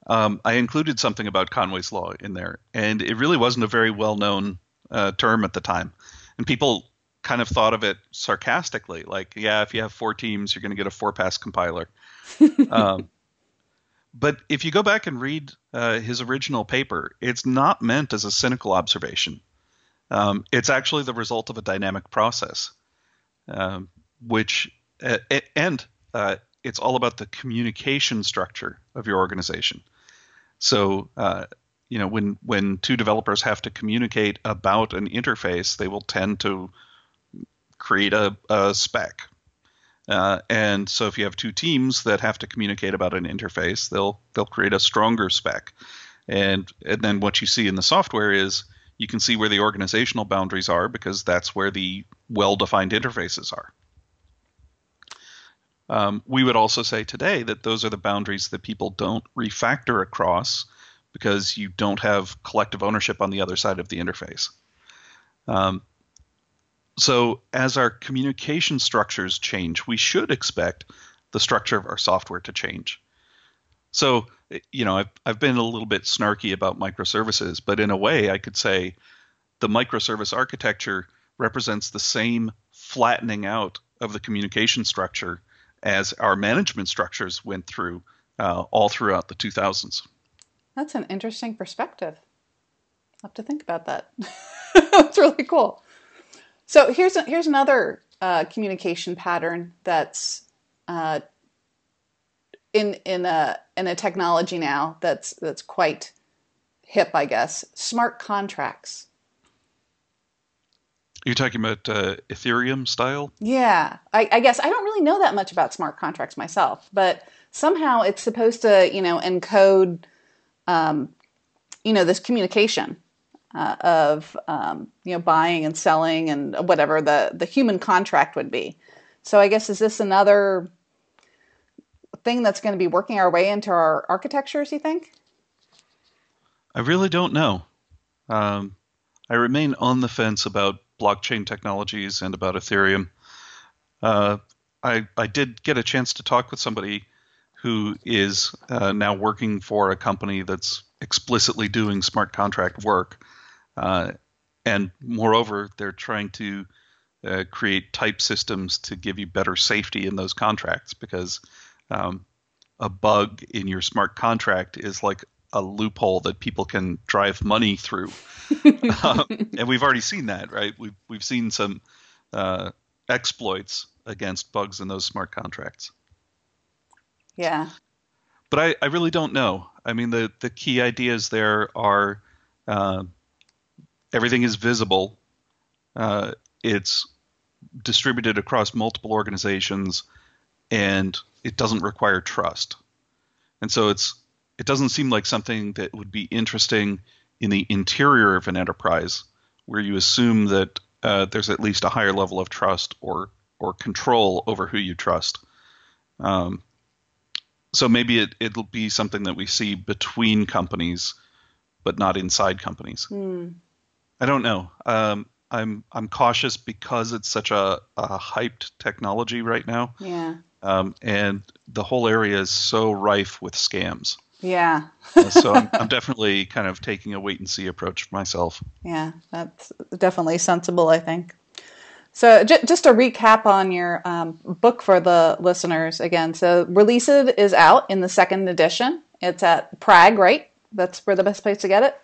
um, I included something about Conway's Law in there, and it really wasn't a very well known uh, term at the time, and people kind of thought of it sarcastically, like, yeah, if you have four teams, you're going to get a four pass compiler. um, but if you go back and read uh, his original paper, it's not meant as a cynical observation. Um, it's actually the result of a dynamic process, um, which uh, and uh, it's all about the communication structure of your organization. So, uh, you know, when when two developers have to communicate about an interface, they will tend to create a, a spec. Uh, and so, if you have two teams that have to communicate about an interface, they'll they'll create a stronger spec. And and then what you see in the software is you can see where the organizational boundaries are because that's where the well-defined interfaces are. Um, we would also say today that those are the boundaries that people don't refactor across because you don't have collective ownership on the other side of the interface. Um, so, as our communication structures change, we should expect the structure of our software to change. So, you know, I've, I've been a little bit snarky about microservices, but in a way, I could say the microservice architecture represents the same flattening out of the communication structure as our management structures went through uh, all throughout the 2000s. That's an interesting perspective. I'll have to think about that. that's really cool. So here's a, here's another uh, communication pattern that's uh, in in a in a technology now that's that's quite hip, I guess. Smart contracts. You're talking about uh, Ethereum style? Yeah, I, I, guess I don't really know that much about smart contracts myself, but somehow it's supposed to, you know, encode, um, you know, this communication uh, of, um, you know, buying and selling and whatever the the human contract would be. So I guess is this another thing that's going to be working our way into our architectures? You think? I really don't know. Um, I remain on the fence about blockchain technologies and about Ethereum. Uh, I, I did get a chance to talk with somebody who is uh, now working for a company that's explicitly doing smart contract work. Uh, and moreover, they're trying to uh, create type systems to give you better safety in those contracts because um, a bug in your smart contract is like a loophole that people can drive money through. um, and we've already seen that, right? We've we've seen some uh, exploits against bugs in those smart contracts. Yeah. But I, I really don't know. I mean, the, the key ideas there are uh, everything is visible. Uh, it's distributed across multiple organizations, and it doesn't require trust. And so it's it doesn't seem like something that would be interesting in the interior of an enterprise, where you assume that uh, there's at least a higher level of trust or or control over who you trust. Um, so maybe it, it'll be something that we see between companies, but not inside companies. Mm. I don't know. Um, I'm I'm cautious because it's such a, a hyped technology right now. Yeah. Um, and the whole area is so rife with scams. Yeah. so I'm, I'm, definitely kind of taking a wait and see approach myself. Yeah, that's definitely sensible, I think. So j- just a recap on your um, book for the listeners again. So Release It is out in the second edition. It's at Prag, right? That's where the best place to get it?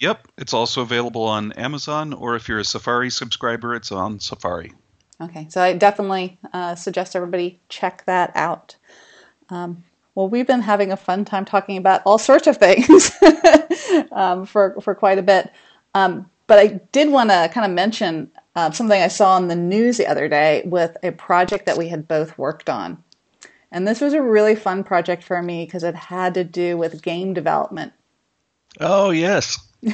Yep. It's also available on Amazon, or if you're a Safari subscriber, it's on Safari. Okay. So I definitely uh, suggest everybody check that out. Um, Well, we've been having a fun time talking about all sorts of things um, for for quite a bit. Um, but I did want to kind of mention uh, something I saw in the news the other day with a project that we had both worked on. And this was a really fun project for me because it had to do with game development. Oh, yes.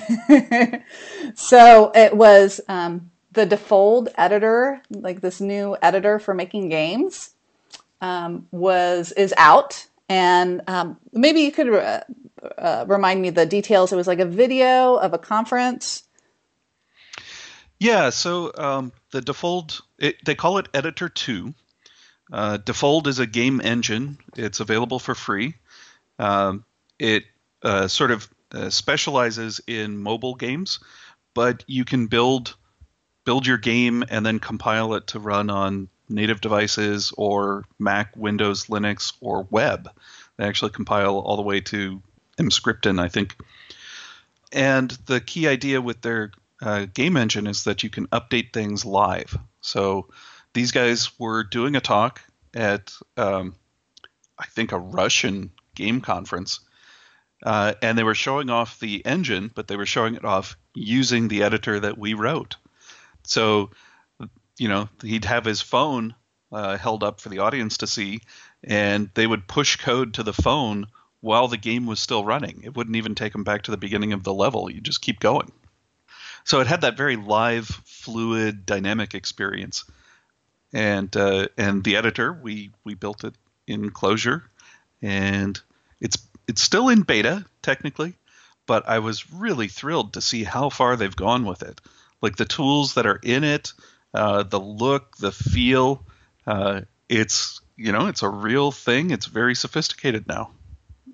so it was um, the Defold editor, like this new editor for making games, um, was is out, and um, maybe you could uh, uh, remind me the details. It was like a video of a conference. Yeah, so um, the Defold, it, they call it Editor 2. Uh, Defold is a game engine. It's available for free. Um, it uh, sort of uh, specializes in mobile games, but you can build build your game and then compile it to run on native devices or Mac, Windows, Linux, or web. They actually compile all the way to Emscripten, I think. And the key idea with their uh, game engine is that you can update things live. So these guys were doing a talk at, um, I think, a Russian game conference. Uh, and they were showing off the engine, but they were showing it off using the editor that we wrote. So, you know, he'd have his phone uh, held up for the audience to see, and they would push code to the phone while the game was still running. It wouldn't even take them back to the beginning of the level. You just keep going. So it had that very live, fluid, dynamic experience. And uh, and the editor, we we built it in Clojure, and it's it's still in beta technically, but I was really thrilled to see how far they've gone with it like the tools that are in it, uh, the look, the feel. Uh, it's you know it's a real thing. It's very sophisticated now.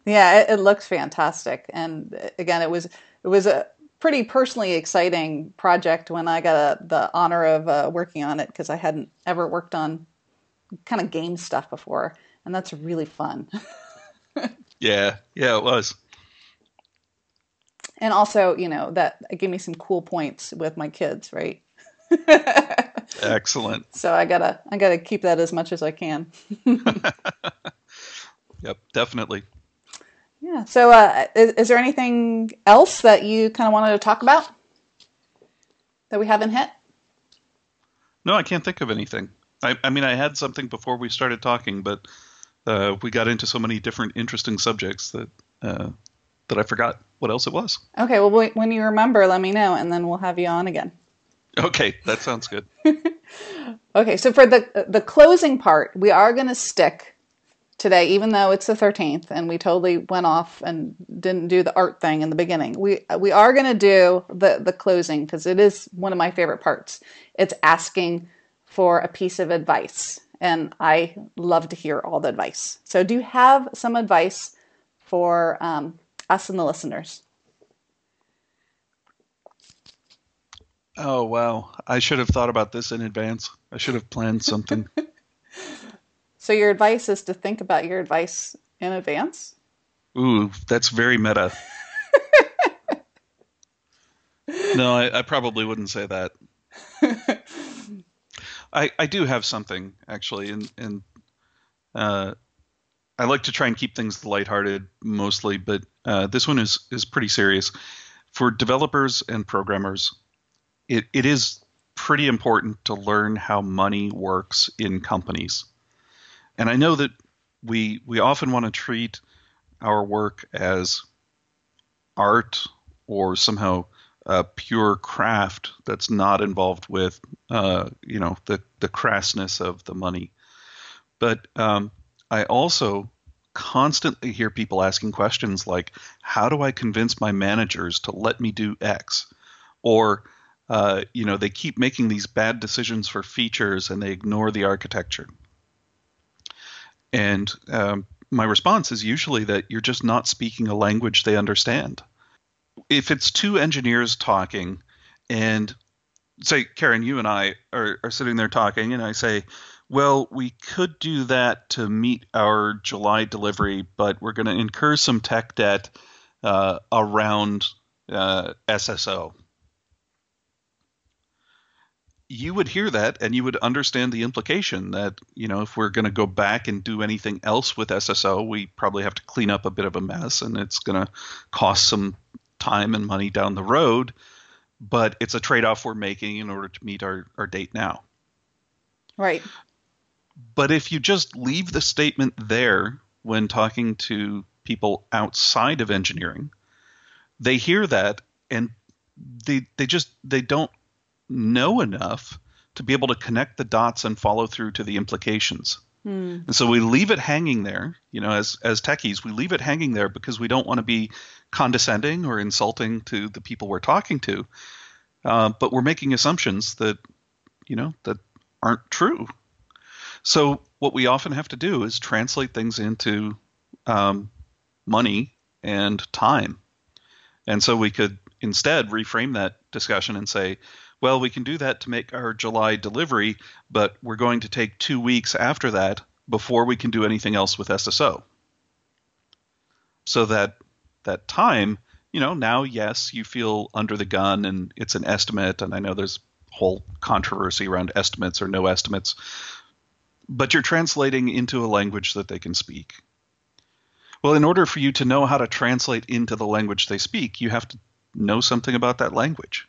Yeah, it, it looks fantastic, and uh, again, it was it was a pretty personally exciting project when I got a, the honor of uh, working on it because I hadn't ever worked on kind of game stuff before, and that's really fun. yeah, yeah, it was. And also you know that gave me some cool points with my kids right? Excellent. So i gotta i gotta keep that as much as i can. Yep definitely yeah so uh, is, is, there anything else that you kind of wanted to talk about that we haven't hit no i can't think of anything i, I mean i had something before we started talking but uh, we got into so many different interesting subjects that uh, that I forgot what else it was. Okay, well, when you remember, let me know, and then we'll have you on again. Okay, that sounds good. okay, so for the the closing part, we are going to stick today, even though it's the thirteenth, and we totally went off and didn't do the art thing in the beginning. We we are going to do the the closing because it is one of my favorite parts. It's asking for a piece of advice, and I love to hear all the advice. So, do you have some advice for um, us and the listeners. Oh, wow. I should have thought about this in advance. I should have planned something. so, your advice is to think about your advice in advance? Ooh, that's very meta. no, I, I, probably wouldn't say that. I, I do have something, actually, and, and uh, I like to try and keep things lighthearted mostly, but uh, this one is is pretty serious. For developers and programmers, it, it is pretty important to learn how money works in companies. And I know that we we often want to treat our work as art or somehow pure craft that's not involved with uh, you know the the crassness of the money. But um, I also constantly hear people asking questions like, "How do I convince my managers to let me do X?" Or, uh, you know, they keep making these bad decisions for features and they ignore the architecture. And um, my response is usually that you're just not speaking a language they understand. If it's two engineers talking, and say, Carin, you and I are, are sitting there talking, and I say, well, we could do that to meet our July delivery, but we're going to incur some tech debt uh, around uh, SSO. You would hear that and you would understand the implication that you know if we're going to go back and do anything else with SSO, we probably have to clean up a bit of a mess, and it's going to cost some time and money down the road. But it's a trade-off we're making in order to meet our, our date now. Right. But if you just leave the statement there when talking to people outside of engineering, they hear that and they they just they don't know enough to be able to connect the dots and follow through to the implications. Hmm. And so we leave it hanging there, you know, as as techies, we leave it hanging there because we don't want to be condescending or insulting to the people we're talking to. Uh, but we're making assumptions that, you know, that aren't true. So what we often have to do is translate things into um, money and time. And so we could instead reframe that discussion and say, well, we can do that to make our July delivery, but we're going to take two weeks after that before we can do anything else with SSO. So that that time, you know, now yes, you feel under the gun and it's an estimate, and I know there's whole controversy around estimates or no estimates, but you're translating into a language that they can speak. Well, in order for you to know how to translate into the language they speak, you have to know something about that language.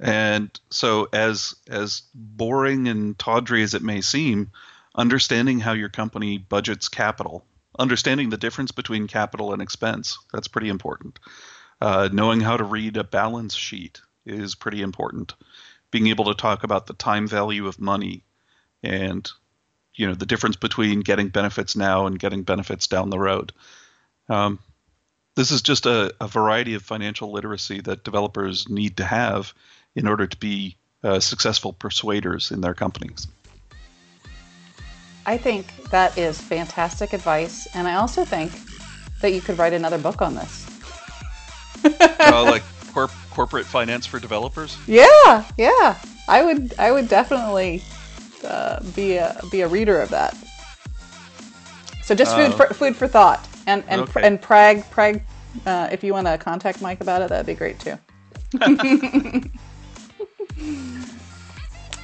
And so, as as boring and tawdry as it may seem, understanding how your company budgets capital, understanding the difference between capital and expense, that's pretty important. Uh, knowing how to read a balance sheet is pretty important. Being able to talk about the time value of money and you know the difference between getting benefits now and getting benefits down the road. Um, this is just a, a, variety of financial literacy that developers need to have in order to be uh, successful persuaders in their companies. I think that is fantastic advice, and I also think that you could write another book on this. uh, like corp- corporate finance for developers. Yeah, yeah, I would. I would definitely uh, be a be a reader of that. So just food uh, for food for thought, and and okay. and Prag Prag, uh, if you want to contact Mike about it, that'd be great too.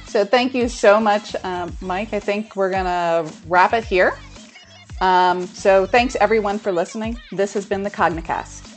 so thank you so much, um, Mike. I think we're gonna wrap it here. Um, so thanks everyone for listening. This has been the Cognicast.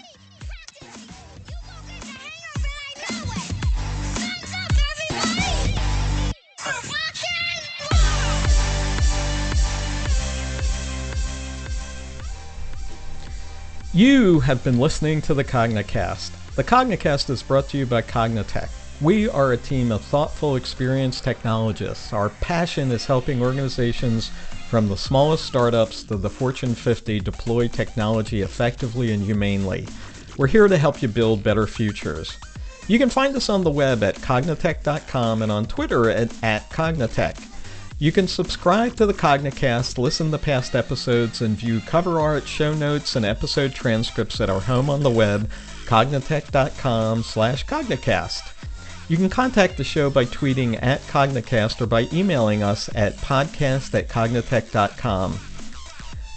You have been listening to the Cognicast. The Cognicast is brought to you by Cognitect. We are a team of thoughtful, experienced technologists. Our passion is helping organizations from the smallest startups to the Fortune 50 deploy technology effectively and humanely. We're here to help you build better futures. You can find us on the web at cognitect.com and on Twitter at, at Cognitect. You can subscribe to the Cognicast, listen to past episodes, and view cover art, show notes, and episode transcripts at our home on the web, cognitect.com slash cognicast. You can contact the show by tweeting at Cognicast or by emailing us at podcast at cognitect.com.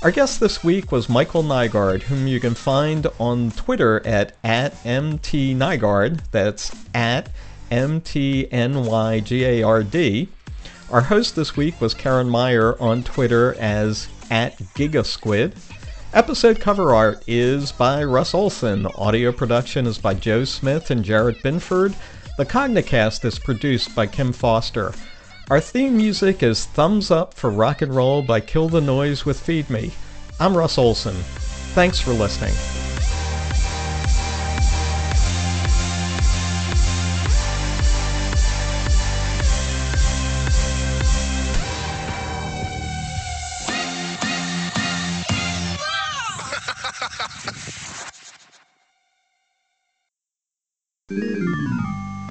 Our guest this week was Michael Nygard, whom you can find on Twitter at, at MTNygard. That's at M-T-N-Y-G-A-R-D. Our host this week was Carin Meier on Twitter as at Gigasquid. Episode cover art is by Russ Olsen. Audio production is by Joe Smith and Jarrett Binford. The Cognicast is produced by Kim Foster. Our theme music is Thumbs Up for Rock and Roll by Kill the Noise with Feed Me. I'm Russ Olsen. Thanks for listening.